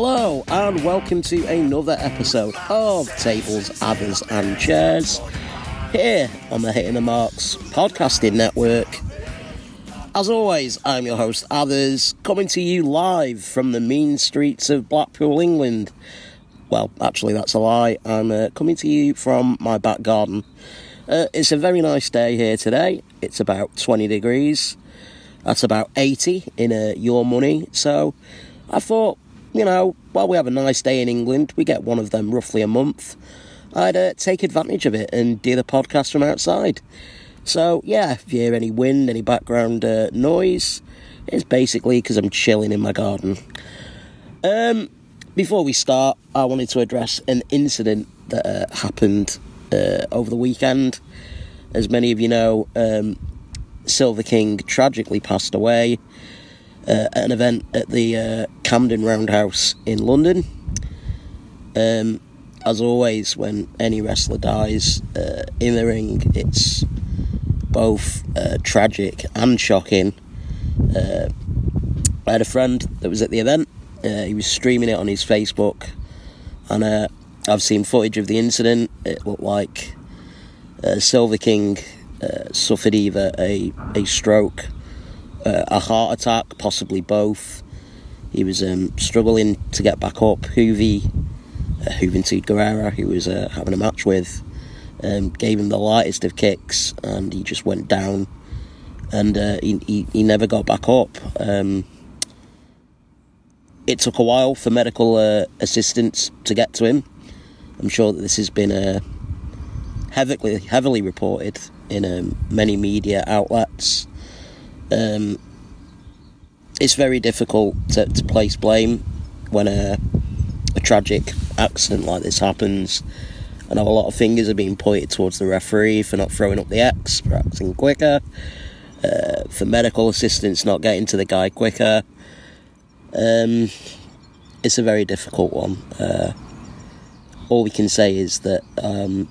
Hello, and welcome to another episode of Tables, Adders, and Chairs here on the Hitting the Marks podcasting network. As always, I'm your host, Adders, coming to you live from the mean streets of Blackpool, England. Well, actually, that's a lie. I'm uh, coming to you from my back garden. Uh, it's a very nice day here today. It's about 20 degrees. That's about 80 in uh, your money. So I thought you know, while we have a nice day in England, we get one of them roughly a month. I'd uh, take advantage of it and do the podcast from outside. So, yeah, if you hear any wind, any background uh, noise, it's basically because I'm chilling in my garden. Um, before we start, I wanted to address an incident that uh, happened uh, over the weekend. As many of you know, um, Silver King tragically passed away uh, an event at the uh, Camden Roundhouse in London. Um, as always, when any wrestler dies uh, in the ring, it's both uh, tragic and shocking. Uh, I had a friend that was at the event. Uh, he was streaming it on his Facebook, and I've seen footage of the incident. It looked like Silver King suffered either a, a stroke uh, a heart attack, possibly both. He was um, struggling to get back up. Juvi, uh, Juventud Guerrera, who was uh, having a match with, um, gave him the lightest of kicks, and he just went down, and uh, he, he, he never got back up. Um, it took a while for medical uh, assistance to get to him. I'm sure that this has been uh, heavily heavily reported in um, many media outlets um, it's very difficult to, to place blame when a, a tragic accident like this happens. I know a lot of fingers are being pointed towards the referee for not throwing up the X, for acting quicker, uh, for medical assistance not getting to the guy quicker. Um, it's a very difficult one. Uh, all we can say is that um,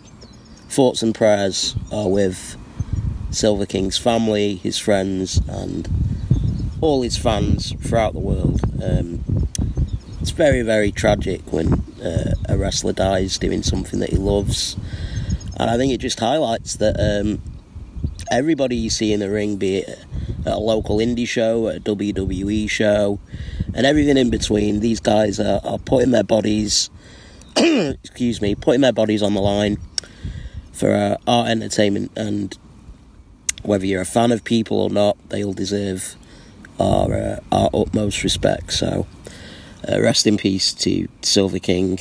thoughts and prayers are with Silver King's family, his friends, and all his fans throughout the world. Um, it's very, very tragic when uh, a wrestler dies doing something that he loves, and I think it just highlights that um, everybody you see in the ring, be it at a local indie show, a WWE show, and everything in between, these guys are, are putting their bodies, excuse me, putting their bodies on the line for uh, our entertainment and whether you're a fan of people or not, they all deserve our uh, our utmost respect. So, uh, rest in peace to Silver King,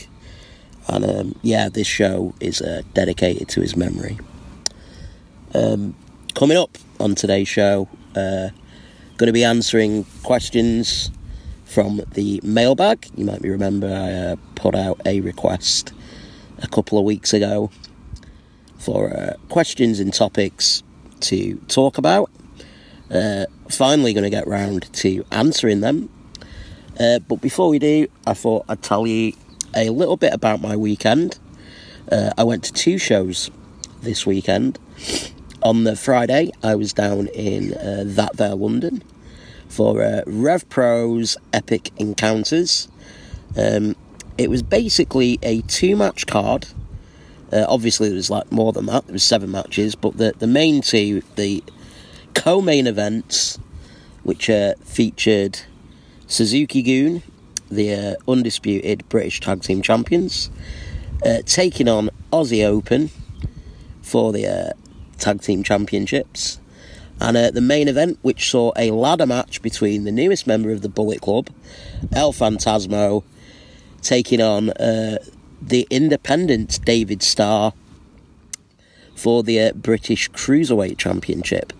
and um, yeah, this show is uh, dedicated to his memory. Um, coming up on today's show, uh, going to be answering questions from the mailbag. You might remember I uh, put out a request a couple of weeks ago for uh, questions and topics to talk about. Uh, finally, going to get round to answering them. Uh, but before we do, I thought I'd tell you a little bit about my weekend. Uh, I went to two shows this weekend. On the Friday, I was down in uh, That There London for uh, Rev Pro's Epic Encounters. Um, it was basically a two match card uh, obviously, there was like more than that. There was seven matches, but the the main two, the co-main events, which uh, featured Suzuki-gun, the uh, undisputed British Tag Team Champions, uh, taking on Aussie Open for the uh, Tag Team Championships. And uh, the main event, which saw a ladder match between the newest member of the Bullet Club, El Phantasmo, taking on the independent David Starr for the uh, British Cruiserweight Championship.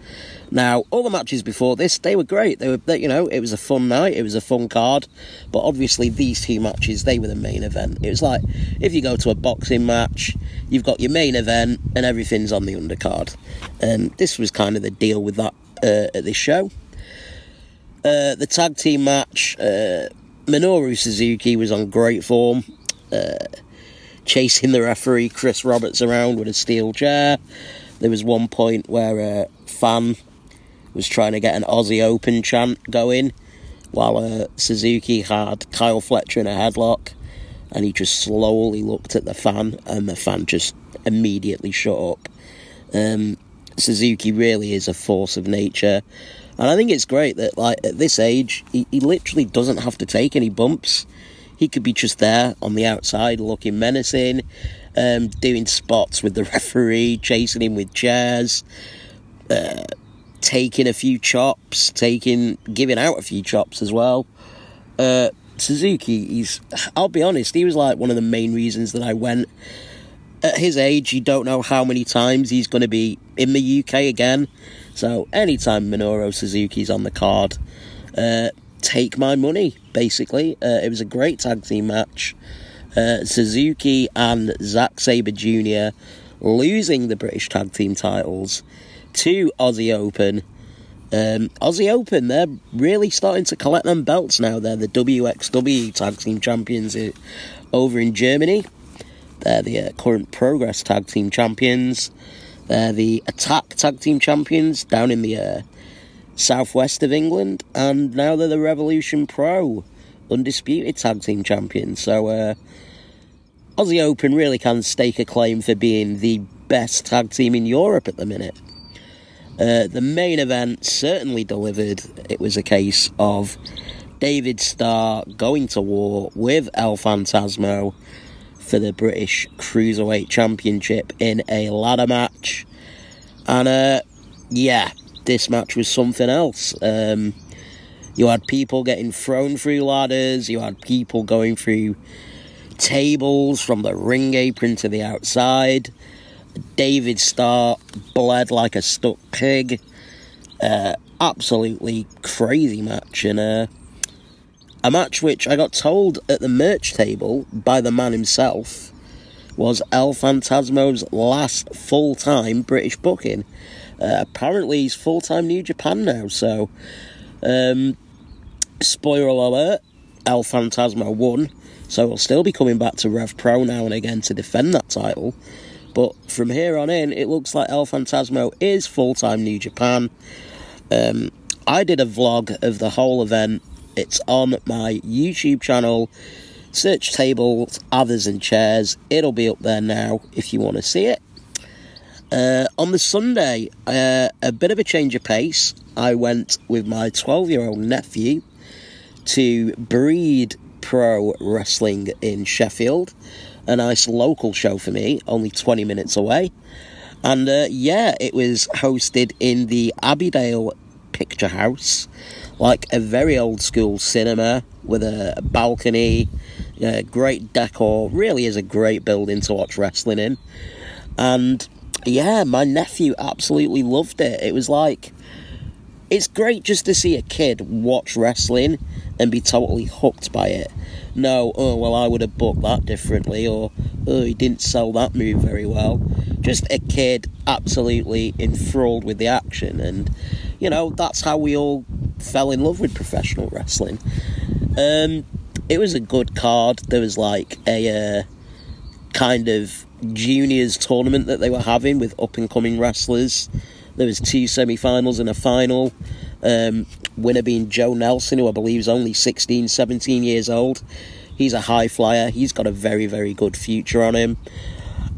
Now, all the matches before this, they were great. They were, they, you know, it was a fun night. It was a fun card. But obviously, these two matches, they were the main event. It was like if you go to a boxing match, you've got your main event and everything's on the undercard. And this was kind of the deal with that uh, at this show. Uh, the tag team match, uh, Minoru Suzuki was on great form, uh, chasing the referee Chris Roberts around with a steel chair. There was one point where a fan was trying to get an Aussie Open chant going, while uh, Suzuki had Kyle Fletcher in a headlock, and he just slowly looked at the fan, and the fan just immediately shut up. Um, Suzuki really is a force of nature. And I think it's great that, like, at this age, he, he literally doesn't have to take any bumps. He could be just there on the outside looking menacing, um, doing spots with the referee, chasing him with chairs, uh, taking a few chops, taking, giving out a few chops as well. Uh, Suzuki, he's, I'll be honest, he was like one of the main reasons that I went. At his age, you don't know how many times he's going to be in the UK again. So anytime Minoru Suzuki's on the card, uh, take my money. Basically, uh, it was a great tag team match. Uh, Suzuki and Zack Sabre Jr. losing the British tag team titles to Aussie Open. Um, Aussie Open, they're really starting to collect them belts now. They're the WXW Tag Team Champions uh, over in Germany. They're the uh, current Progress Tag Team Champions. They're the Attack Tag Team Champions down in the uh, southwest of England, and now they're the Revolution Pro Undisputed Tag Team Champions. So, uh, Aussie Open really can stake a claim for being the best tag team in Europe at the minute. Uh, the main event certainly delivered. It was a case of David Starr going to war with El Phantasmo for the British Cruiserweight Championship in a ladder match. And uh, yeah, this match was something else. Um, you had people getting thrown through ladders, you had people going through tables from the ring apron to the outside. David Starr bled like a stuck pig. Uh, absolutely crazy match, and uh, a match which I got told at the merch table by the man himself was El Phantasmo's last full time British booking. Uh, apparently, he's full time New Japan now, so. Um, spoiler alert El Phantasmo won, so he'll still be coming back to Rev Pro now and again to defend that title. But from here on in, it looks like El Phantasmo is full time New Japan. Um, I did a vlog of the whole event it's on my YouTube channel. Search tables, Adders, and chairs. It'll be up there now if you want to see it. Uh, on the Sunday, uh, a bit of a change of pace. I went with my 12 year old nephew to Breed Pro Wrestling in Sheffield. A nice local show for me, only 20 minutes away. And uh, yeah, it was hosted in the Abbeydale Picture House like a very old school cinema with a balcony, a great decor. Really is a great building to watch wrestling in. And yeah, my nephew absolutely loved it. It was like, it's great just to see a kid watch wrestling and be totally hooked by it. No, oh, well, I would have booked that differently, or oh, he didn't sell that move very well. Just a kid absolutely enthralled with the action, and you know, that's how we all fell in love with professional wrestling. Um, it was a good card. There was like a uh, kind of juniors tournament that they were having with up and coming wrestlers. There was two semi-finals and a final. Um, winner being Joe Nelson, who I believe is only 16, 17 years old. He's a high flyer. He's got a very, very good future on him.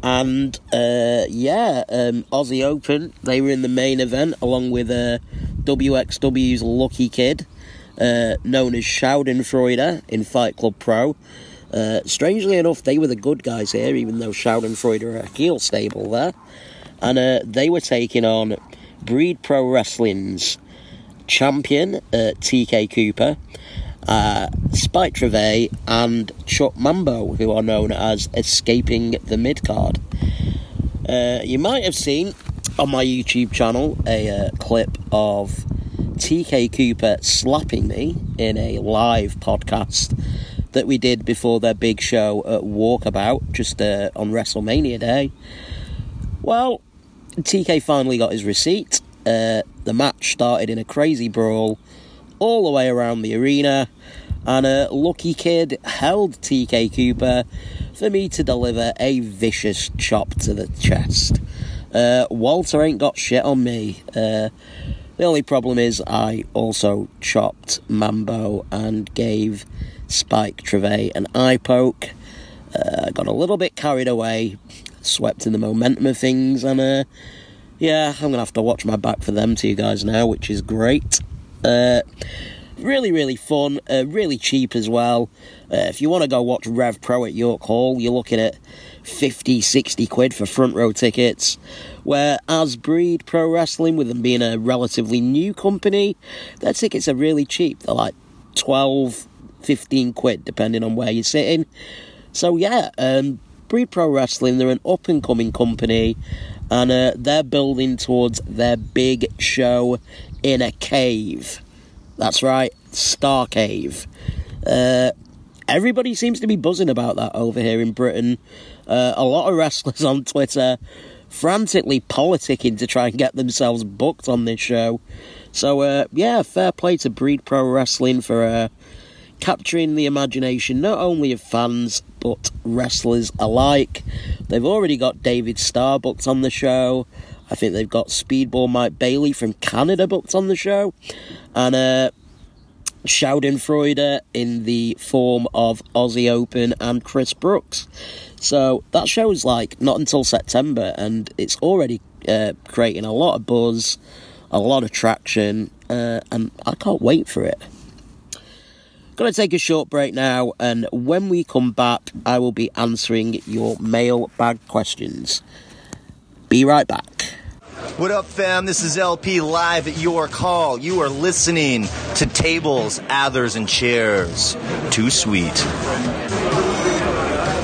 And uh, yeah, um, Aussie Open, they were in the main event along with uh, WXW's Lucky Kid, uh, known as Schadenfreude in Fight Club Pro. Uh, strangely enough, they were the good guys here, even though Schadenfreude are a heel stable there. And uh, they were taking on Breed Pro Wrestling's champion, uh, TK Cooper, uh, Spike Trivet, and Chuck Mambo, who are known as Escaping the Midcard. Uh, you might have seen on my YouTube channel a clip of TK Cooper slapping me in a live podcast that we did before their big show at Walkabout, just uh, on WrestleMania Day. Well, TK finally got his receipt. Uh, the match started in a crazy brawl all the way around the arena, and a lucky kid held TK Cooper for me to deliver a vicious chop to the chest. Uh, Walter ain't got shit on me. Uh, the only problem is I also chopped Mambo and gave Spike Trivet and eye poke. Uh, got a little bit carried away, swept in the momentum of things, and uh, yeah, I'm gonna have to watch my back for them to you guys now, which is great. Uh, really, really fun, uh, really cheap as well. Uh, if you want to go watch Rev Pro at York Hall, you're looking at 50, 60 quid for front row tickets. Whereas Breed Pro Wrestling, with them being a relatively new company, their tickets are really cheap. They're like 12, 15 quid, depending on where you're sitting. So, yeah, um, Breed Pro Wrestling, they're an up and coming company, and uh, they're building towards their big show in a cave. That's right, Star Cave. Uh, everybody seems to be buzzing about that over here in Britain. Uh, a lot of wrestlers on Twitter frantically politicking to try and get themselves booked on this show. So, uh, yeah, fair play to Breed Pro Wrestling for uh, capturing the imagination not only of fans but wrestlers alike. They've already got David Starr booked on the show. I think they've got Speedball Mike Bailey from Canada booked on the show. And uh, Schadenfreude in the form of Aussie Open and Chris Brooks. So that show's like not until September, and it's already uh, creating a lot of buzz, a lot of traction, uh, and I can't wait for it. Gonna take a short break now, and when we come back, I will be answering your mailbag questions. Be right back. What up, fam? This is LP live at your call. You are listening to Tables, Adders, and Chairs. Too sweet.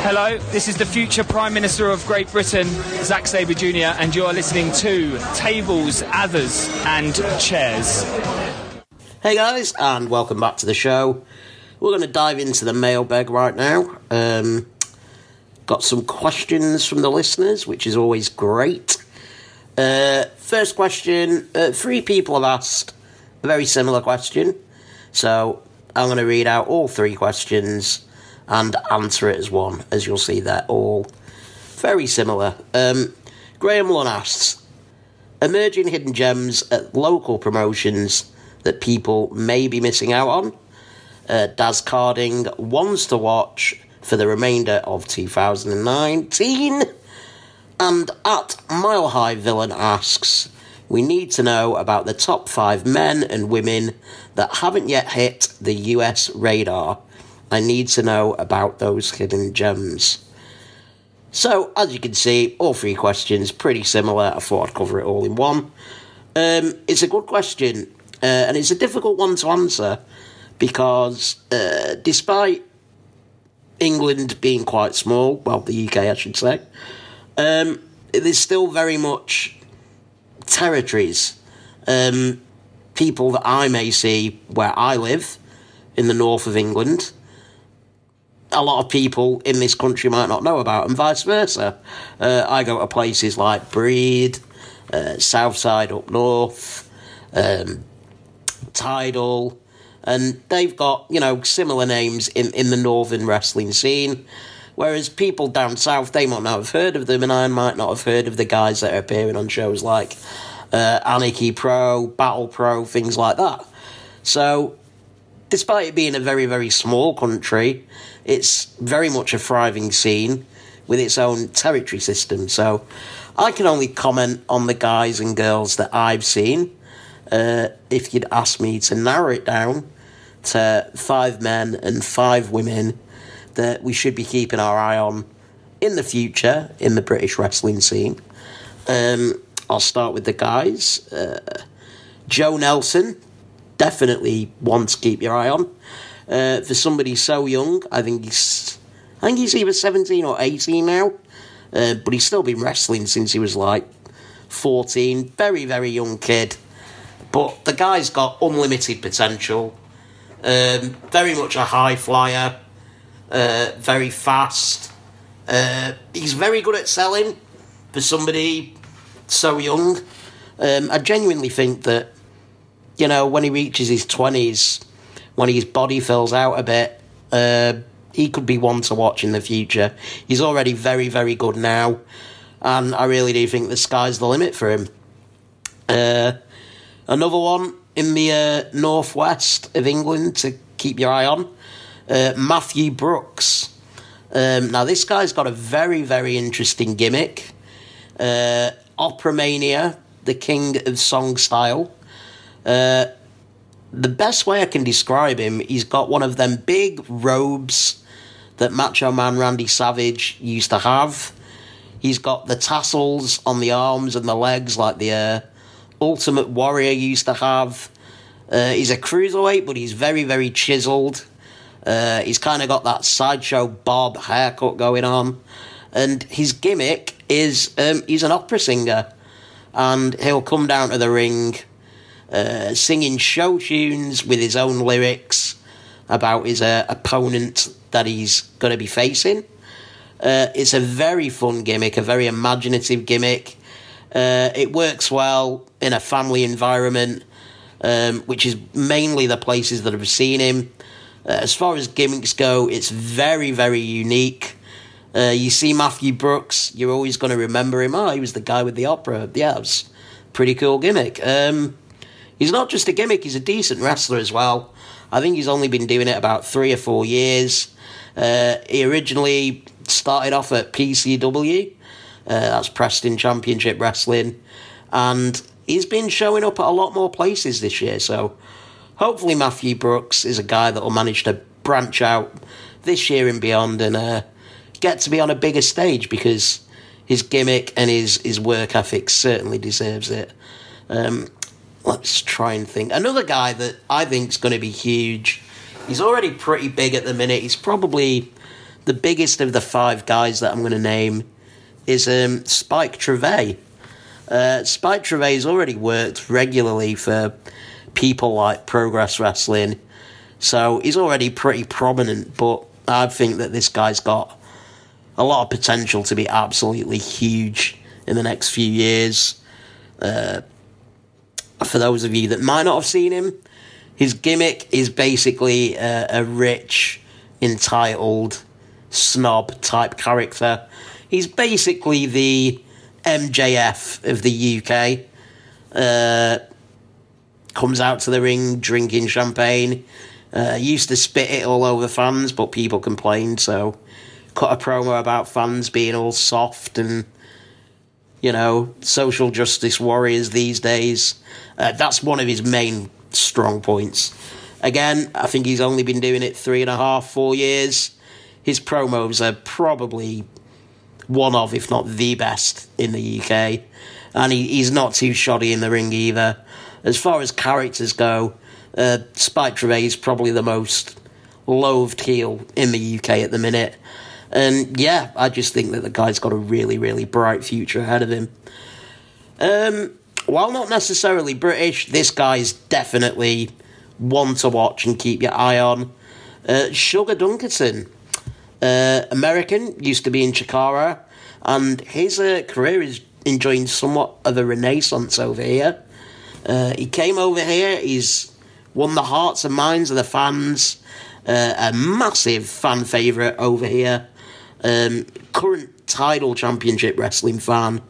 Hello, this is the future Prime Minister of Great Britain, Zack Sabre Jr., and you are listening to Tables, Adders, and Chairs. Hey guys, and welcome back to the show. We're going to dive into the mailbag right now. Um, got some questions from the listeners, which is always great. Uh, first question uh, three people have asked a very similar question. So I'm going to read out all three questions and answer it as one. As you'll see, they're all very similar. Um, Graham Lunn asks Emerging hidden gems at local promotions that people may be missing out on. Uh, Daz Carding wants to watch for the remainder of 2019. And at Mile High Villain asks, we need to know about the top five men and women that haven't yet hit the US radar. I need to know about those hidden gems. So, as you can see, all three questions pretty similar. I thought I'd cover it all in one. Um, it's a good question, uh, and it's a difficult one to answer because uh, despite England being quite small, well, the UK, I should say, um, there's still very much territories. Um, people that I may see where I live in the north of England, a lot of people in this country might not know about, and vice versa. Uh, I go to places like Breed, uh, Southside up north, um, Tidal, and they've got you know similar names in in the northern wrestling scene. Whereas people down south, they might not have heard of them, and I might not have heard of the guys that are appearing on shows like uh, Anarchy Pro, Battle Pro, things like that. So, despite it being a very, very small country, it's very much a thriving scene with its own territory system. So, I can only comment on the guys and girls that I've seen. Uh, if you'd ask me to narrow it down to five men and five women that we should be keeping our eye on in the future in the British wrestling scene. Um, I'll start with the guys. Uh, Joe Nelson, definitely one to keep your eye on. Uh, for somebody so young, I think he's, I think he's either seventeen or eighteen now, uh, but he's still been wrestling since he was like 14. Very, very young kid. But the guy's got unlimited potential. Um, very much a high flyer. Uh, very fast. Uh, he's very good at selling for somebody so young. Um, I genuinely think that, you know, when he reaches his 20s, when his body fills out a bit, uh, he could be one to watch in the future. He's already very, very good now, and I really do think the sky's the limit for him. Uh, another one in the uh, northwest of England to keep your eye on uh, Matthew Brooks. Um, now, this guy's got a very, very interesting gimmick. Uh, Opera Mania, the king of song style. Uh, the best way I can describe him, he's got one of them big robes that Macho Man Randy Savage used to have. He's got the tassels on the arms and the legs like the uh, Ultimate Warrior used to have. Uh, he's a cruiserweight, but he's very, very chiseled. Uh, he's kind of got that sideshow bob haircut going on. And his gimmick is um, he's an opera singer. And he'll come down to the ring uh, singing show tunes with his own lyrics about his uh, opponent that he's going to be facing. Uh, it's a very fun gimmick, a very imaginative gimmick. Uh, it works well in a family environment, um, which is mainly the places that I've seen him. Uh, as far as gimmicks go, it's very, very unique. Uh, you see Matthew Brooks, you're always going to remember him. Oh, he was the guy with the opera. Yeah, it was pretty cool gimmick. Um, he's not just a gimmick, he's a decent wrestler as well. I think he's only been doing it about three or four years. Uh, he originally started off at PCW, uh, that's Preston Championship Wrestling, and he's been showing up at a lot more places this year. So hopefully, Matthew Brooks is a guy that will manage to branch out this year and beyond and uh, get to be on a bigger stage because his gimmick and his, his work ethic certainly deserves it. Um, let's try and think. Another guy that I think is going to be huge He's already pretty big at the minute. He's probably the biggest of the five guys that I'm going to name is um, Spike Trivet. Uh, Spike Trivet's already worked regularly for people like Progress Wrestling, so he's already pretty prominent. But I think that this guy's got a lot of potential to be absolutely huge in the next few years. Uh, for those of you that might not have seen him, his gimmick is basically a rich, entitled, snob type character. He's basically the MJF of the UK. Uh, comes out to the ring drinking champagne. Uh, used to spit it all over fans, but people complained, so cut a promo about fans being all soft and, you know, social justice warriors these days. Uh, that's one of his main strong points. Again, I think he's only been doing it three and a half, four years. His promos are probably one of, if not the best in the UK. And he, he's not too shoddy in the ring either. As far as characters go, uh, Spike Trivet is probably the most loathed heel in the UK at the minute. And yeah, I just think that the guy's got a really, really bright future ahead of him. Um, while not necessarily British, this guy's definitely one to watch and keep your eye on. Uh, Sugar Dunkerton, uh, American, used to be in Chikara, and his uh, career is enjoying somewhat of a renaissance over here. Uh, he came over here, he's won the hearts and minds of the fans, uh, a massive fan favourite over here, um, current Tidal championship wrestling fan.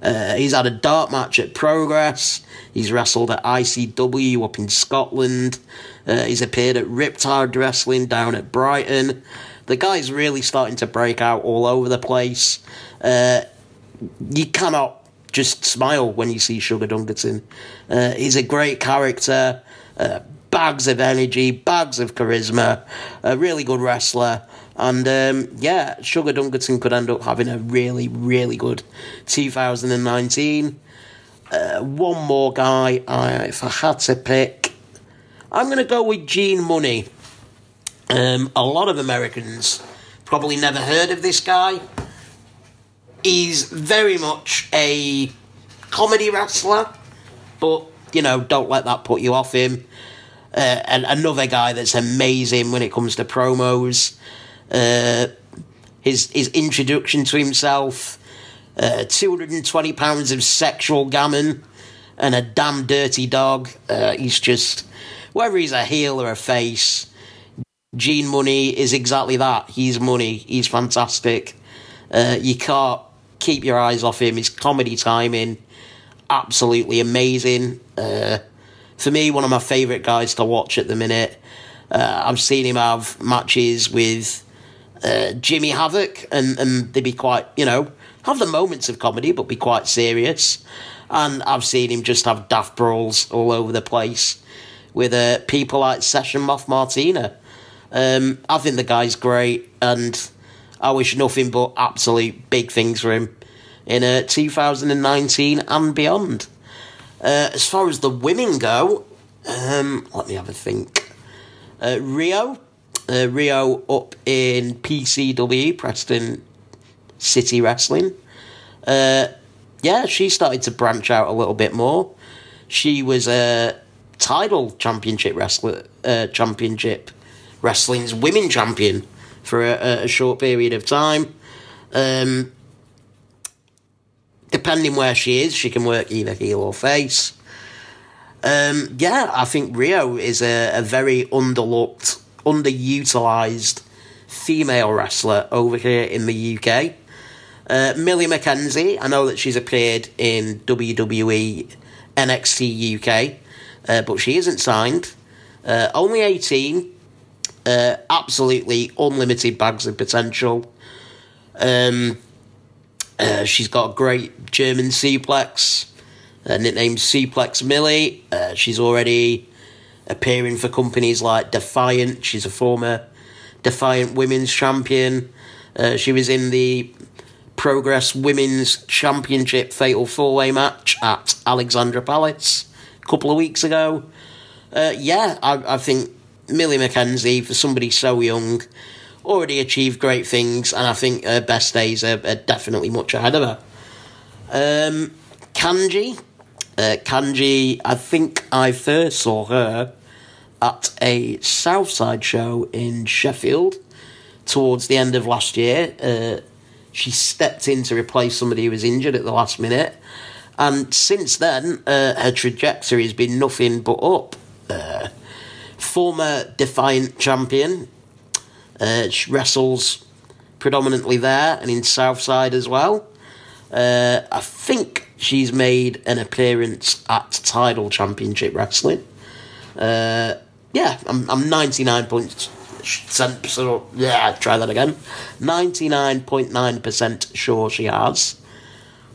Uh, he's had a dark match at Progress. He's wrestled at ICW up in Scotland. Uh, he's appeared at Riptide Wrestling down at Brighton. The guy's really starting to break out all over the place. Uh, you cannot just smile when you see Sugar Dunkerton. Uh, he's a great character, uh, bags of energy, bags of charisma, a really good wrestler. And um, yeah, Sugar Dunkerton could end up having a really, really good 2019. Uh, one more guy, I, if I had to pick, I'm going to go with Gene Munny. Um, a lot of Americans probably never heard of this guy. He's very much a comedy wrestler, but you know, don't let that put you off him. Uh, and another guy that's amazing when it comes to promos. Uh, his his introduction to himself, uh, 220 pounds of sexual gammon, and a damn dirty dog. Uh, he's just, whether he's a heel or a face, Gene Munny is exactly that. He's money. He's fantastic. Uh, you can't keep your eyes off him. His comedy timing, absolutely amazing. Uh, for me, one of my favourite guys to watch at the minute. Uh, I've seen him have matches with uh, Jimmy Havoc, and, and they'd be quite, you know, have the moments of comedy, but be quite serious. And I've seen him just have daft brawls all over the place with uh, people like Session Moth Martina. Um, I think the guy's great, and I wish nothing but absolute big things for him in uh, 2019 and beyond. Uh, as far as the women go, um, let me have a think. Uh, Rhio, uh, Rhio up in PCW, Preston City Wrestling. Uh, yeah, she started to branch out a little bit more. She was a Tidal championship wrestler, uh, championship wrestling's women champion for a, a short period of time. Um, depending where she is, she can work either heel or face. Um, yeah, I think Rhio is a, a very underlooked, underutilized female wrestler over here in the UK. Uh, Millie McKenzie, I know that she's appeared in WWE NXT UK, uh, but she isn't signed. Uh, only 18, uh, absolutely unlimited bags of potential. Um, uh, she's got a great German suplex, uh, nicknamed Suplex Millie. Uh, she's already appearing for companies like Defiant. She's a former Defiant Women's Champion. Uh, she was in the Progress Women's Championship Fatal Four Way match at Alexandra Palace a couple of weeks ago. Uh, yeah, I, I think Millie McKenzie, for somebody so young, already achieved great things, and I think her best days are, are definitely much ahead of her. Um, Kanji, uh, Kanji, I think I first saw her at a Southside show in Sheffield towards the end of last year. Uh, she stepped in to replace somebody who was injured at the last minute. And since then, uh, her trajectory has been nothing but up. Uh, former Defiant champion, uh, she wrestles predominantly there and in Southside as well. Uh, I think she's made an appearance at Tidal Championship Wrestling. Uh, yeah, I'm, I'm 99% so yeah, try that again. 99.9% sure she has.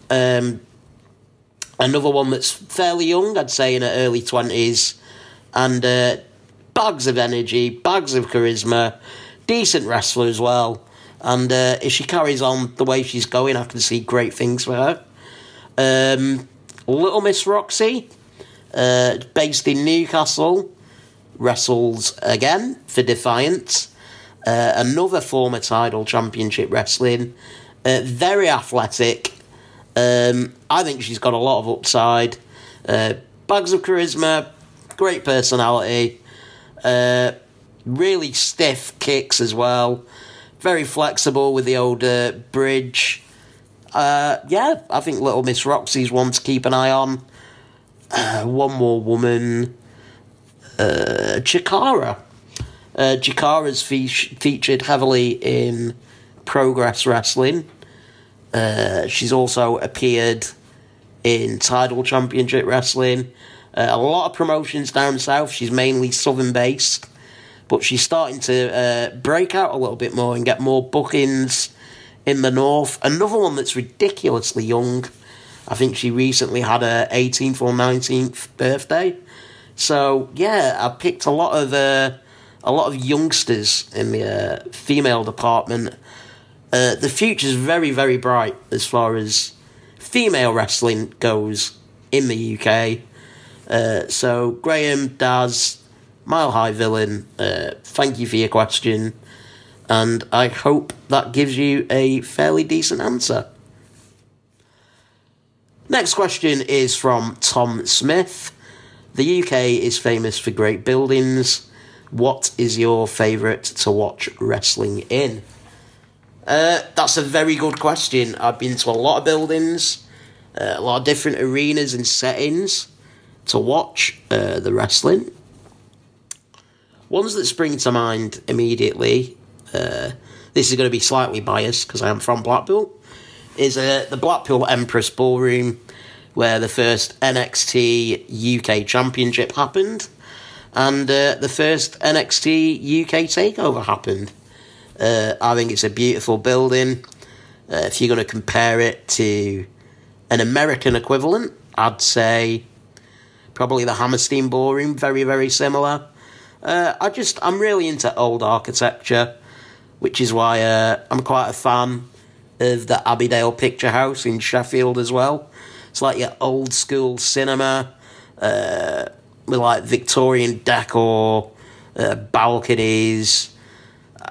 Um, another one that's fairly young, I'd say in her early 20s, and uh, bags of energy, bags of charisma, decent wrestler as well. And uh, if she carries on the way she's going, I can see great things for her. Um, Little Miss Roxy, uh, based in Newcastle, wrestles again for Defiant. Uh, another former Tidal championship wrestling. Uh, very athletic. Um, I think she's got a lot of upside. Uh, bags of charisma, great personality. Uh, really stiff kicks as well. Very flexible with the old uh, bridge. Uh, yeah, I think Little Miss Roxy's one to keep an eye on. Uh, one more woman. Uh, Chikara. Uh, Chikara's fe- featured heavily in Progress Wrestling. Uh, she's also appeared in Tidal Championship Wrestling. Uh, a lot of promotions down south. She's mainly southern based, but she's starting to uh, break out a little bit more and get more bookings in the north. Another one that's ridiculously young. I think she recently had her 18th or 19th birthday. So yeah, I picked a lot of uh, a lot of youngsters in the uh, female department. Uh, the future's very very bright as far as female wrestling goes in the UK. Uh, so, Graham, Daz, Mile High Villain, uh, thank you for your question, and I hope that gives you a fairly decent answer. Next question is from Tom Smith. The UK is famous for great buildings. What is your favourite to watch wrestling in? Uh, that's a very good question. I've been to a lot of buildings, uh, a lot of different arenas and settings to watch uh, the wrestling. Ones that spring to mind immediately, uh, this is going to be slightly biased because I am from Blackpool, is uh, the Blackpool Empress Ballroom, where the first NXT UK Championship happened, and uh, the first NXT UK Takeover happened. Uh, I think it's a beautiful building. Uh, if you're going to compare it to an American equivalent, I'd say probably the Hammerstein Ballroom, very, very similar. Uh, I just, I'm really into old architecture, which is why uh, I'm quite a fan of the Abbeydale Picture House in Sheffield as well. It's like your old school cinema uh, with like Victorian decor, uh, balconies,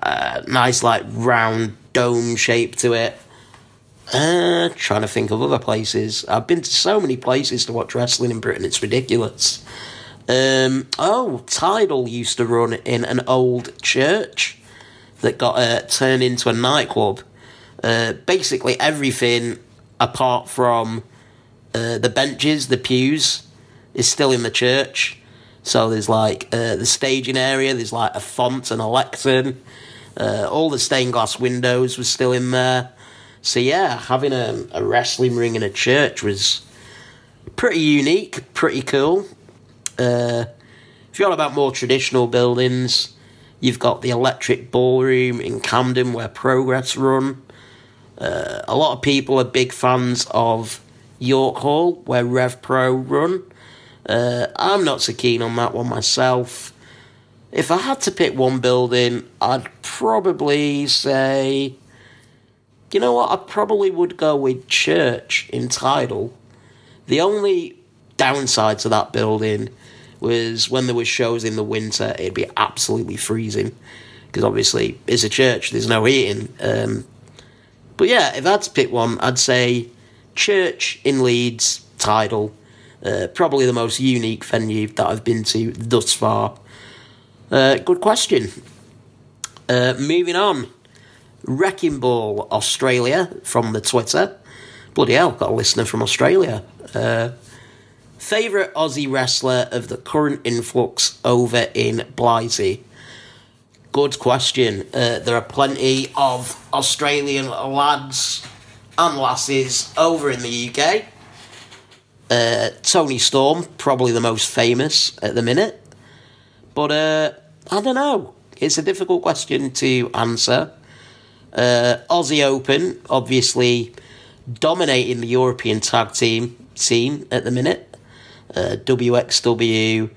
uh, nice like round dome shape to it. Uh, trying to think of other places. I've been to so many places to watch wrestling in Britain. It's ridiculous. Um, oh, Tidal used to run in an old church that got uh, turned into a nightclub. Uh, basically, everything apart from uh, the benches, the pews, is still in the church. So there's like uh, the staging area. There's like a font and a lectern. Uh, all the stained glass windows were still in there. So yeah, having a, a wrestling ring in a church was pretty unique, pretty cool. Uh, if you're on about more traditional buildings, you've got the Electric Ballroom in Camden where Progress run. Uh, a lot of people are big fans of York Hall where Rev Pro run. Uh, I'm not so keen on that one myself. If I had to pick one building, I'd probably say, you know what, I probably would go with Church in Tidal. The only downside to that building was when there was shows in the winter, it'd be absolutely freezing because obviously it's a church, there's no heating. Um, but yeah, if I had to pick one, I'd say Church in Leeds, Tidal. Uh, probably the most unique venue that I've been to thus far. Uh, good question. Uh, moving on. Wrecking Ball Australia from the Twitter. Bloody hell, got a listener from Australia. Uh, Favourite Aussie wrestler of the current influx over in Blighty? Good question. Uh, there are plenty of Australian lads and lasses over in the UK. Uh, Toni Storm, probably the most famous at the minute. But uh, I don't know. It's a difficult question to answer. Uh, Aussie Open, obviously dominating the European tag team scene at the minute. Uh, WXW,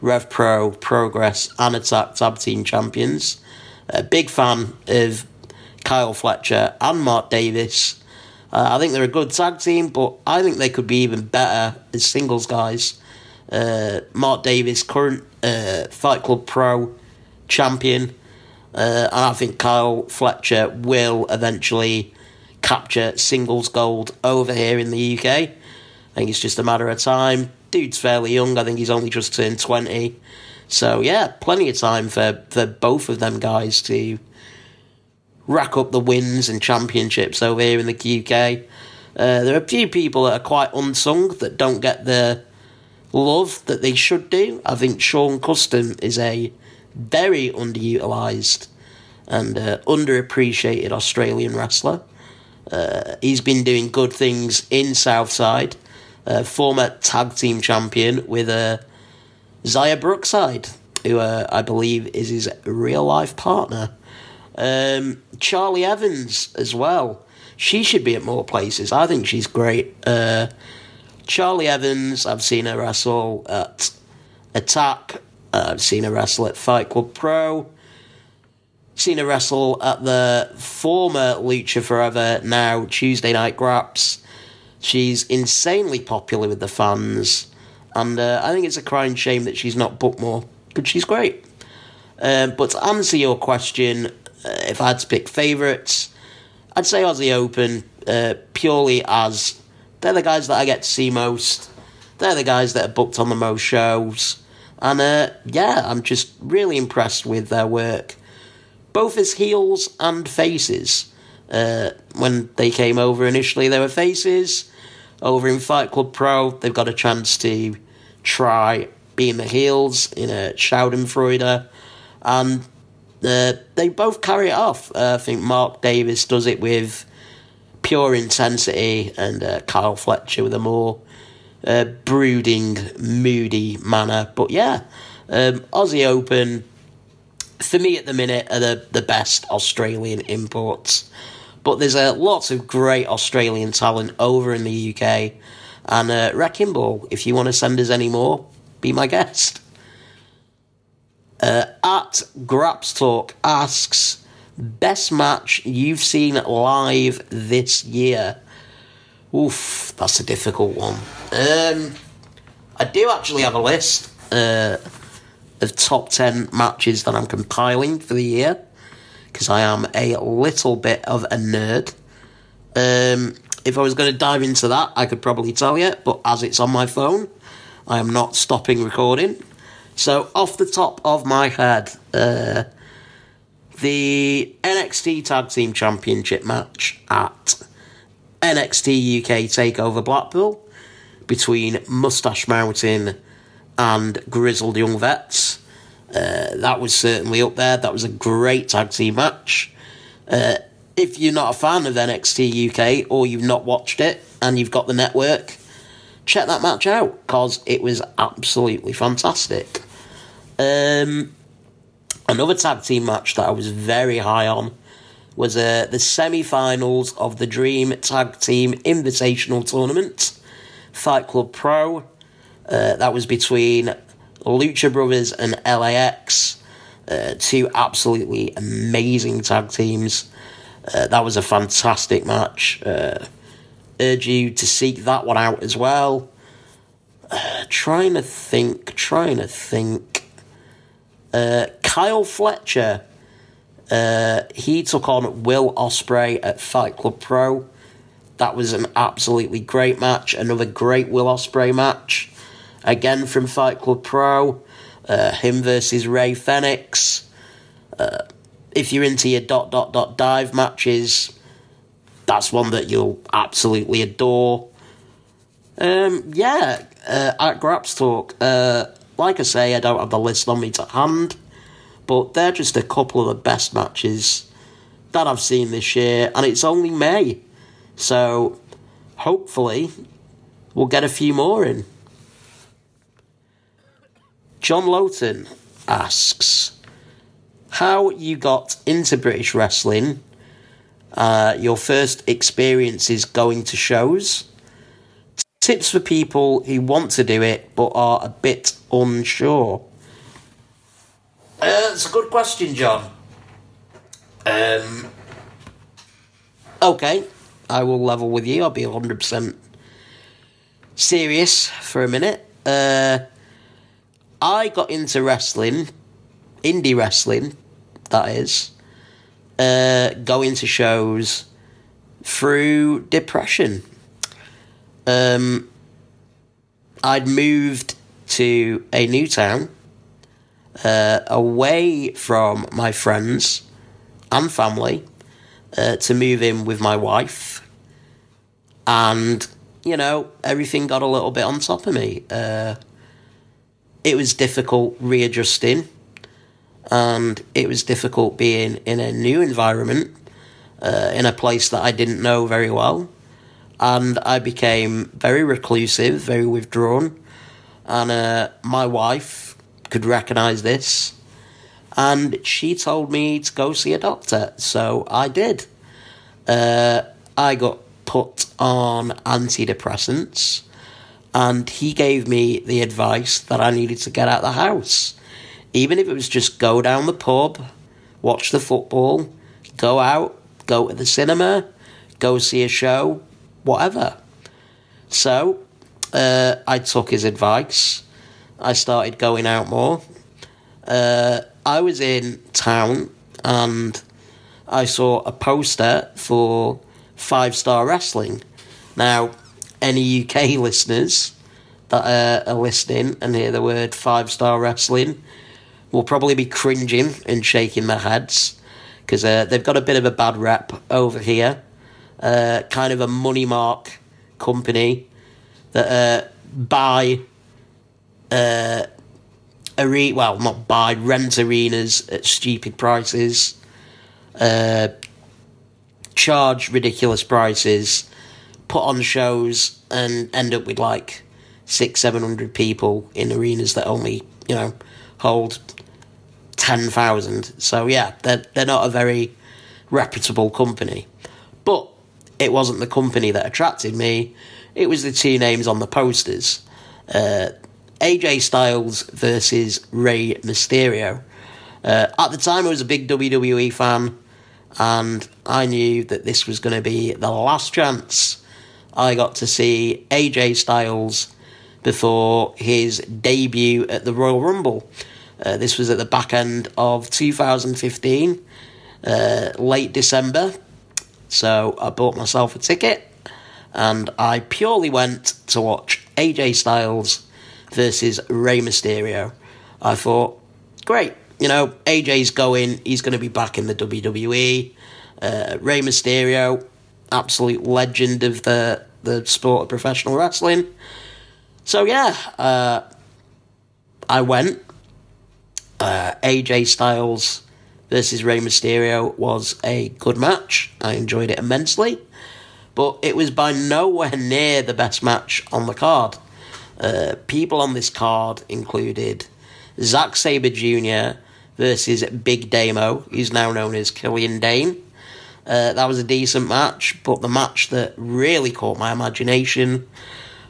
Rev Pro, Progress, and Attack Tag Team Champions. A big fan of Kyle Fletcher and Mark Davis. Uh, I think they're a good tag team, but I think they could be even better as singles guys. Uh, Mark Davis, current uh, Fight Club Pro champion, uh, and I think Kyle Fletcher will eventually capture singles gold over here in the UK. I think it's just a matter of time. Dude's fairly young. I think he's only just turned 20. So, yeah, plenty of time for, for both of them guys to rack up the wins and championships over here in the UK. Uh, there are a few people that are quite unsung that don't get the love that they should do. I think Sean Kustom is a very underutilized and uh, underappreciated Australian wrestler. Uh, he's been doing good things in Southside. Uh, former tag team champion with uh, Xia Brookside, who uh, I believe is his real life partner. Um, Charli Evans as well. She should be at more places. I think she's great. Uh, Charli Evans, I've seen her wrestle at Attack. I've seen her wrestle at Fight Club Pro. Seen her wrestle at the former Lucha Forever, now Tuesday Night Graps. She's insanely popular with the fans, and uh, I think it's a crying shame that she's not booked more, but she's great. Um, but to answer your question, uh, if I had to pick favourites, I'd say Aussie Open, uh, purely as they're the guys that I get to see most. They're the guys that are booked on the most shows. And uh, yeah, I'm just really impressed with their work, both as heels and faces. Uh, when they came over initially, they were faces. Over in Fight Club Pro, they've got a chance to try being the heels in a Schadenfreude. And uh, they both carry it off. Uh, I think Mark Davis does it with pure intensity, and uh, Kyle Fletcher with a more brooding, moody manner. But yeah, um, Aussie Open, for me at the minute, are the, the best Australian imports. But there's uh, lots of great Australian talent over in the UK. And uh, Wrecking Ball, if you want to send us any more, be my guest. Uh, at Graps Talk asks, best match you've seen live this year? Oof, that's a difficult one. Um, I do actually have a list uh, of top 10 matches that I'm compiling for the year because I am a little bit of a nerd. Um, if I was going to dive into that, I could probably tell you, but as it's on my phone, I am not stopping recording. So, off the top of my head, uh, the NXT Tag Team Championship match at NXT UK Takeover Blackpool between Mustache Mountain and Grizzled Young Vets. Uh, that was certainly up there. That was a great tag team match. Uh, if you're not a fan of NXT UK or you've not watched it and you've got the network, check that match out because it was absolutely fantastic. Um, another tag team match that I was very high on was uh, the semi finals of the Dream Tag Team Invitational Tournament, Fight Club Pro. Uh, that was between Lucha Brothers and LAX, uh, two absolutely amazing tag teams. Uh, that was a fantastic match. Uh, urge you to seek that one out as well. Uh, trying to think, trying to think. Kyle Fletcher, uh, he took on Will Ospreay at Fight Club Pro. That was an absolutely great match. Another great Will Ospreay match. Again from Fight Club Pro. Uh, him versus Rey Fenix. Uh, if you're into your dot dot dot dive matches, that's one that you'll absolutely adore. Um, yeah, uh, at Graps Talk, uh, like I say, I don't have the list on me to hand, but they're just a couple of the best matches that I've seen this year, and it's only May, so hopefully we'll get a few more in. John Lowton asks how you got into British wrestling, uh, your first experiences going to shows, tips for people who want to do it but are a bit unsure. Uh, it's a good question, John. Um, okay, I will level with you. I'll be 100% serious for a minute. Uh, I got into wrestling, indie wrestling, that is, uh, going to shows through depression. Um, I'd moved to a new town, uh, away from my friends and family, uh, to move in with my wife. And, you know, everything got a little bit on top of me. Uh, it was difficult readjusting and it was difficult being in a new environment uh, in a place that I didn't know very well and I became very reclusive, very withdrawn and uh, my wife could recognize this and she told me to go see a doctor so I did uh, I got put on antidepressants and he gave me the advice that I needed to get out of the house. Even if it was just go down the pub, watch the football, go out, go to the cinema, go see a show, whatever. So uh, I took his advice. I started going out more. Uh, I was in town and I saw a poster for five star wrestling. Now, any UK listeners that are listening and hear the word five star wrestling will probably be cringing and shaking their heads because uh, they've got a bit of a bad rep over here. Uh, kind of a money mark company that uh, buy uh, are- well, not buy, rent arenas at stupid prices, uh, charge ridiculous prices, put on shows, and end up with like six, seven hundred people in arenas that only, you know, hold 10,000. So, yeah, they're, they're not a very reputable company. But it wasn't the company that attracted me, it was the two names on the posters. Uh, AJ Styles versus Rey Mysterio. Uh, at the time, I was a big WWE fan, and I knew that this was going to be the last chance I got to see AJ Styles before his debut at the Royal Rumble. Uh, this was at the back end of 2015, uh, late December. So I bought myself a ticket and I purely went to watch AJ Styles versus Rey Mysterio. I thought, great, you know, AJ's going, he's going to be back in the WWE. Uh, Rey Mysterio, absolute legend of the, the sport of professional wrestling. So yeah, uh, I went. Uh, AJ Styles versus Rey Mysterio was a good match. I enjoyed it immensely, but it was by nowhere near the best match on the card. Uh, people on this card included Zack Sabre Jr. versus Big Damo, who's now known as Killian Dain. Uh, that was a decent match, but the match that really caught my imagination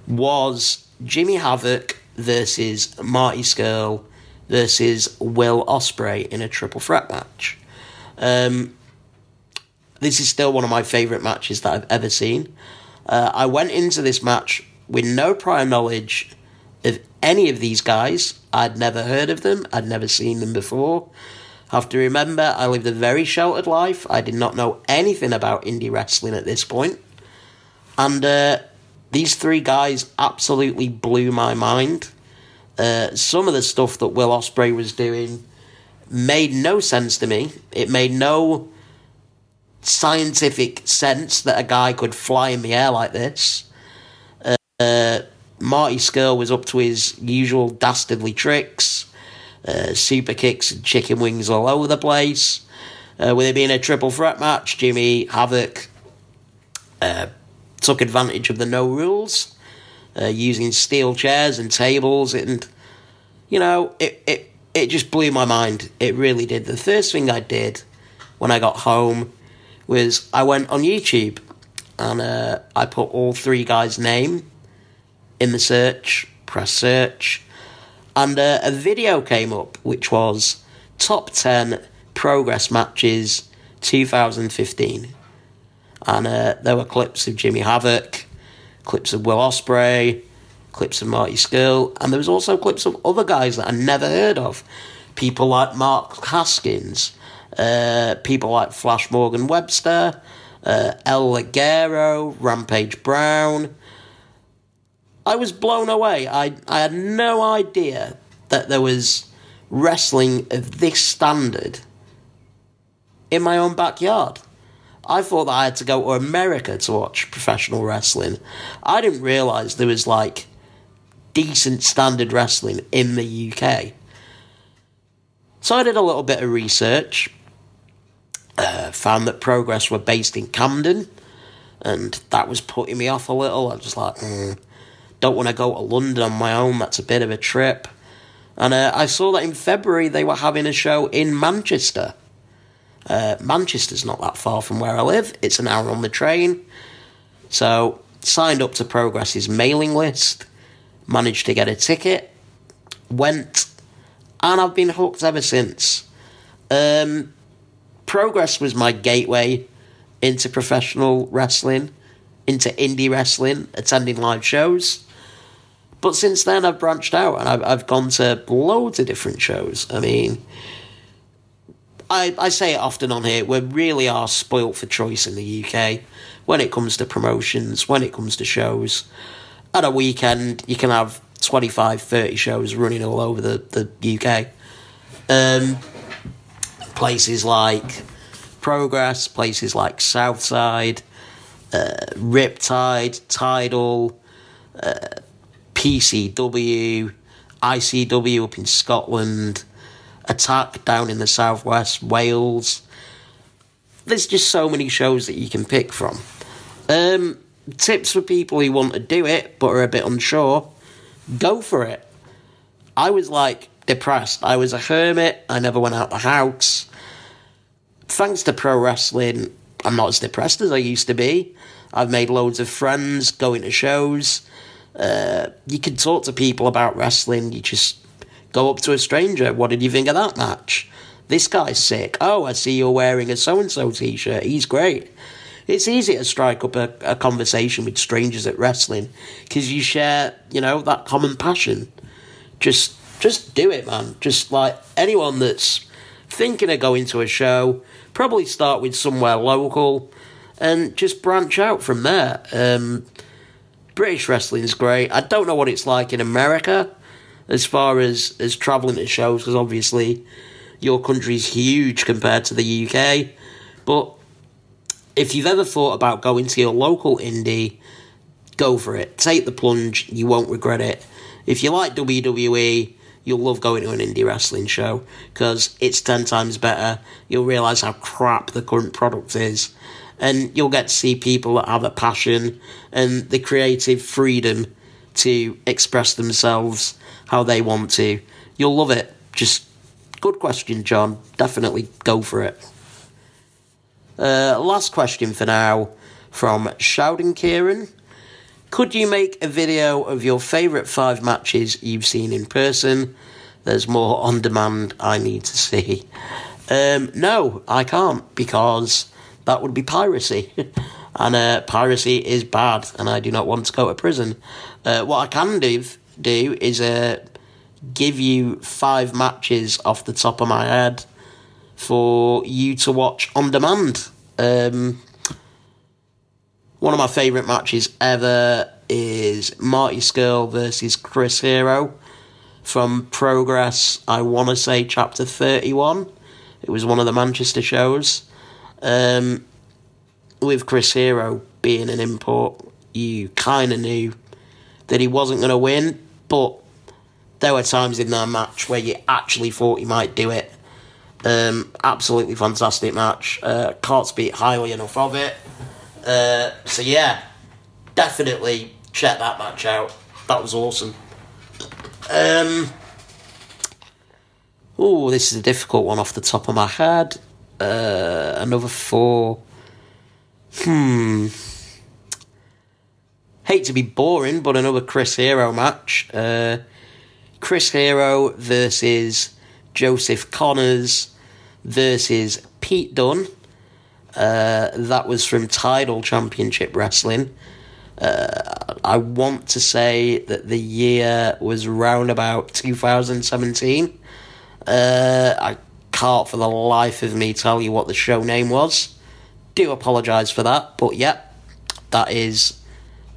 was Jimmy Havoc versus Marty Scurll versus Will Ospreay in a triple threat match. Um, this is still one of my favourite matches that I've ever seen. Uh, I went into this match with no prior knowledge of any of these guys. I'd never heard of them, I'd never seen them before. I Have to remember, I lived a very sheltered life. I did not know anything about indie wrestling at this point. And uh, these three guys absolutely blew my mind. Uh, some of the stuff that Will Ospreay was doing made no sense to me. It made no scientific sense that a guy could fly in the air like this. Uh, Marty Scurll was up to his usual dastardly tricks, uh, super kicks and chicken wings all over the place. Uh, with it being a triple threat match, Jimmy Havoc uh, took advantage of the no rules, uh, using steel chairs and tables, and you know it, it it just blew my mind. It really did. The first thing I did when I got home was I went on YouTube and uh, I put all three guys' name in the search, press search, and uh, a video came up which was top 10 progress matches 2015. And uh, there were clips of Jimmy Havoc, clips of Will Ospreay, clips of Marty Scurll, and there was also clips of other guys that I never heard of. People like Mark Haskins, uh, people like Flash Morgan Webster, uh, El Ligero, Rampage Brown. I was blown away. I, I had no idea that there was wrestling of this standard in my own backyard. I thought that I had to go to America to watch professional wrestling. I didn't realise there was like decent standard wrestling in the UK. So I did a little bit of research. Uh, found that Progress were based in Camden, and that was putting me off a little. I was just like, mm, don't want to go to London on my own. That's a bit of a trip. And uh, I saw that in February they were having a show in Manchester. Uh, Manchester's not that far from where I live. It's an hour on the train. So signed up to Progress's mailing list, managed to get a ticket, went, and I've been hooked ever since. Um, Progress was my gateway into professional wrestling, into indie wrestling, attending live shows. But since then, I've branched out and I've, I've gone to loads of different shows. I mean, I, I say it often on here, we really are spoilt for choice in the UK when it comes to promotions, when it comes to shows. At a weekend, you can have 25, 30 shows running all over the, the UK. Um, places like Progress, places like Southside, uh, Riptide, Tidal, uh, PCW, ICW up in Scotland, Attack down in the southwest, Wales. There's just so many shows that you can pick from. Um, tips for people who want to do it but are a bit unsure go for it. I was like depressed. I was a hermit. I never went out the house. Thanks to pro wrestling, I'm not as depressed as I used to be. I've made loads of friends going to shows. Uh, you can talk to people about wrestling. You just go up to a stranger. What did you think of that match? This guy's sick. Oh, I see you're wearing a so and so t shirt. He's great. It's easy to strike up a, a conversation with strangers at wrestling because you share, you know, that common passion. Just, just do it, man. Just like anyone that's thinking of going to a show, probably start with somewhere local and just branch out from there. Um, British wrestling's great. I don't know what it's like in America as far as, as travelling to shows, because obviously your country's huge compared to the UK. But if you've ever thought about going to your local indie, go for it. Take the plunge, you won't regret it. If you like WWE, you'll love going to an indie wrestling show because it's 10 times better. You'll realise how crap the current product is. And you'll get to see people that have a passion and the creative freedom to express themselves how they want to. You'll love it. Just good question, John. Definitely go for it. Uh, last question for now from Shouting Kieran. Could you make a video of your favourite five matches you've seen in person? There's more on demand I need to see. Um, no, I can't because that would be piracy. and uh, piracy is bad, and I do not want to go to prison. Uh, what I can do, do is uh, give you five matches off the top of my head for you to watch on demand. Um, one of my favourite matches ever is Marty Scurll versus Chris Hero from Progress, I want to say chapter 31. It was one of the Manchester shows. Um, with Chris Hero being an import, you kind of knew that he wasn't going to win, but there were times in that match where you actually thought he might do it. Um, absolutely fantastic match. Uh, can't speak highly enough of it. Uh, so yeah, definitely check that match out. That was awesome. Um, oh, this is a difficult one off the top of my head. Uh, another four. Hmm. Hate to be boring, but another Chris Hero match. Uh, Chris Hero versus Joseph Connors versus Pete Dunne. Uh, that was from Tidal Championship Wrestling. Uh, I want to say that the year was round about 2017. Uh, I can't for the life of me tell you what the show name was. Do apologise for that, but yeah, that is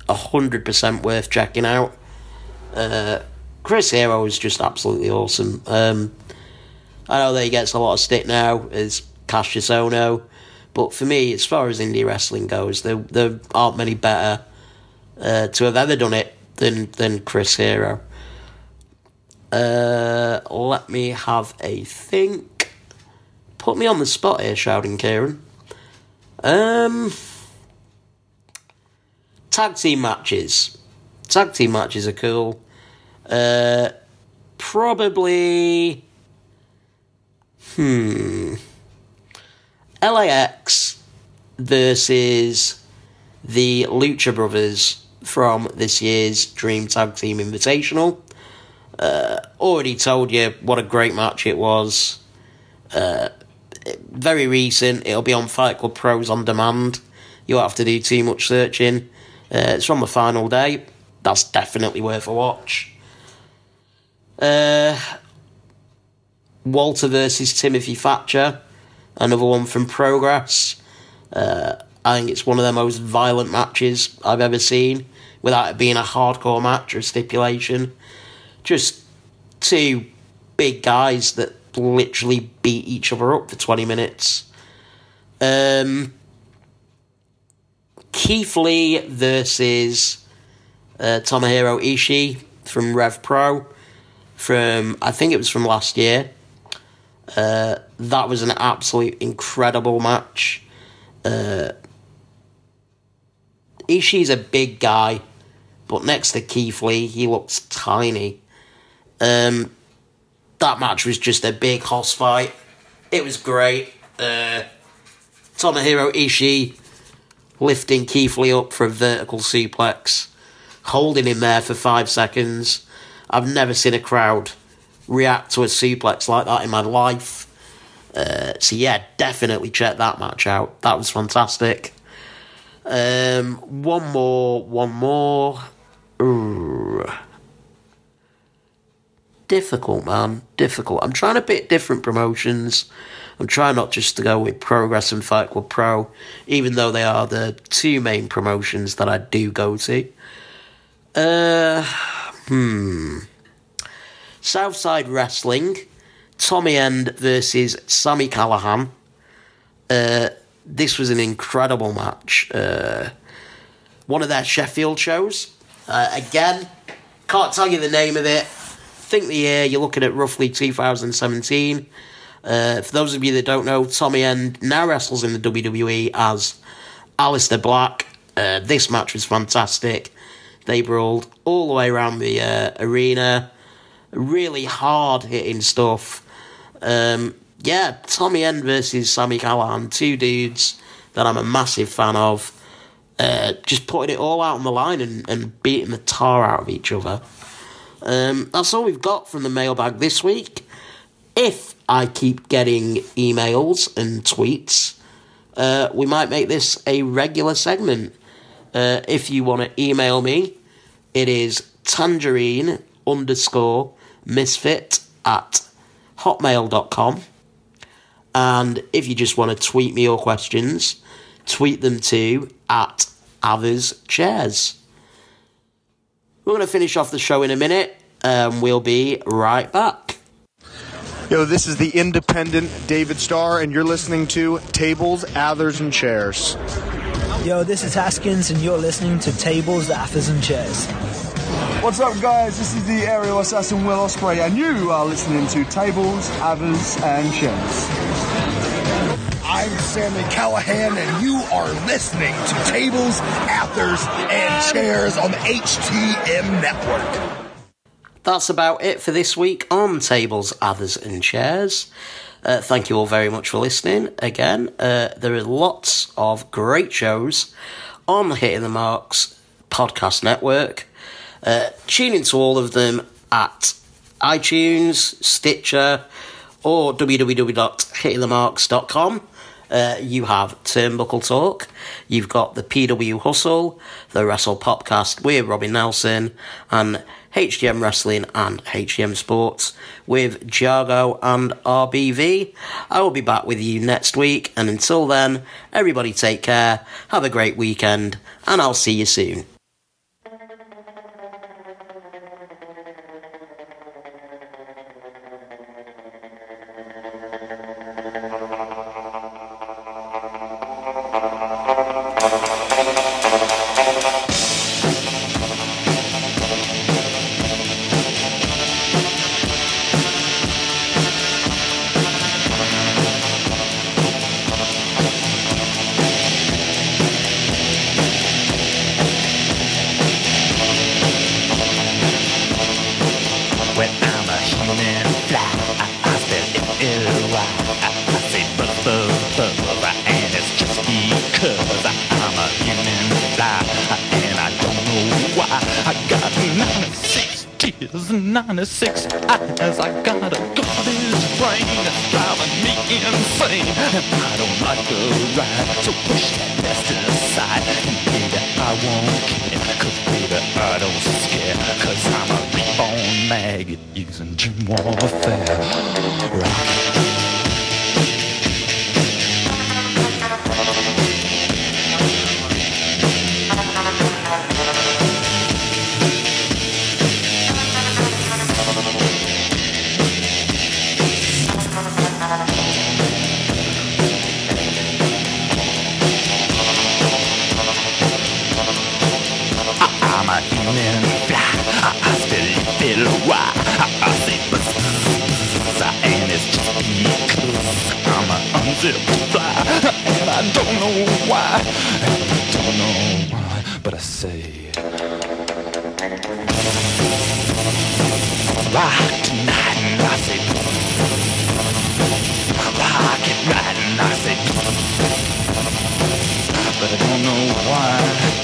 100% worth checking out. Uh, Chris Hero is just absolutely awesome. Um, I know that he gets a lot of stick now as Cassius Ohno, but for me, as far as indie wrestling goes, there, there aren't many better uh, to have ever done it than, than Chris Hero. Uh, let me have a think. Put me on the spot here, shouting Kieran. Um, tag team matches. Tag team matches are cool. Uh, probably. Hmm. LAX versus the Lucha Brothers from this year's Dream Tag Team Invitational. Uh, already told you what a great match it was. Uh, very recent. It'll be on Fight Club Pros on demand. You won't have to do too much searching. Uh, it's from the final day. That's definitely worth a watch. Uh, Walter versus Timothy Thatcher. another one from Progress. Uh, I think it's one of the most violent matches I've ever seen, without it being a hardcore match or stipulation. Just two big guys that literally beat each other up for 20 minutes. Um, Keith Lee versus uh, Tomohiro Ishii from Rev Pro from I think it was from last year. Uh, that was an absolute incredible match. Uh, Ishii's a big guy, but next to Keith Lee, he looks tiny. Um, that match was just a big hoss fight. It was great. Uh, Tomohiro Ishii lifting Keith Lee up for a vertical suplex, holding him there for five seconds. I've never seen a crowd react to a suplex like that in my life. Uh, so yeah, definitely check that match out. That was fantastic. Um, one more, one more. Ooh. Difficult, man. Difficult. I'm trying to pick different promotions. I'm trying not just to go with Progress and Fight Club Pro, even though they are the two main promotions that I do go to. Uh, hmm. Southside Wrestling, Tommy End versus Sami Callihan. Uh, this was an incredible match. Uh, one of their Sheffield shows. Uh, again, can't tell you the name of it. Think the year, you're looking at roughly 2017. Uh, for those of you that don't know, Tommy End now wrestles in the WWE as Aleister Black. Uh, this match was fantastic. They brawled all the way around the uh, arena. Really hard hitting stuff. Um, yeah, Tommy End versus Sami Callihan, two dudes that I'm a massive fan of. Uh, just putting it all out on the line and, and beating the tar out of each other. Um, that's all we've got from the mailbag this week. If I keep getting emails and tweets, uh, we might make this a regular segment. Uh, if you want to email me, it is tangerine underscore misfit at hotmail.com. And if you just want to tweet me your questions, tweet them to at Adders Chairs. We're going to finish off the show in a minute, and we'll be right back. Yo, this is the independent David Starr, and you're listening to Tables, Adders, and Chairs. Yo, this is Haskins, and you're listening to Tables, Adders, and Chairs. What's up, guys? This is the aerial assassin Will Ospreay, and you are listening to Tables, Adders, and Chairs. I'm Sami Callihan, and you are listening to Tables, Adders, and Chairs on the HTM Network. That's about it for this week on Tables, Adders, and Chairs. Uh, thank you all very much for listening. Again, uh, there are lots of great shows on the Hitting the Marks podcast network. Uh, tune into all of them at iTunes, Stitcher, or www.hittingthemarks.com. Uh, you have Turnbuckle Talk, you've got the PW Hustle, the Wrestle Podcast with Robin Nelson, and HGM Wrestling and HGM Sports with Jargo and RBV. I will be back with you next week, and until then, everybody take care, have a great weekend, and I'll see you soon. Because I, I'm a human fly, and I don't know why. I got 96 tears, 96 eyes. I got a garbage brain that's driving me insane, and I don't like the ride. So push that mess to the side, and baby, I won't care, 'cause baby, I don't scare, 'cause I'm a reborn maggot using gym warfare. Rock. simple fly. And I don't know why. I don't know why, but I say. Rock tonight, and I say. Rock it right, and I say. But I don't know why.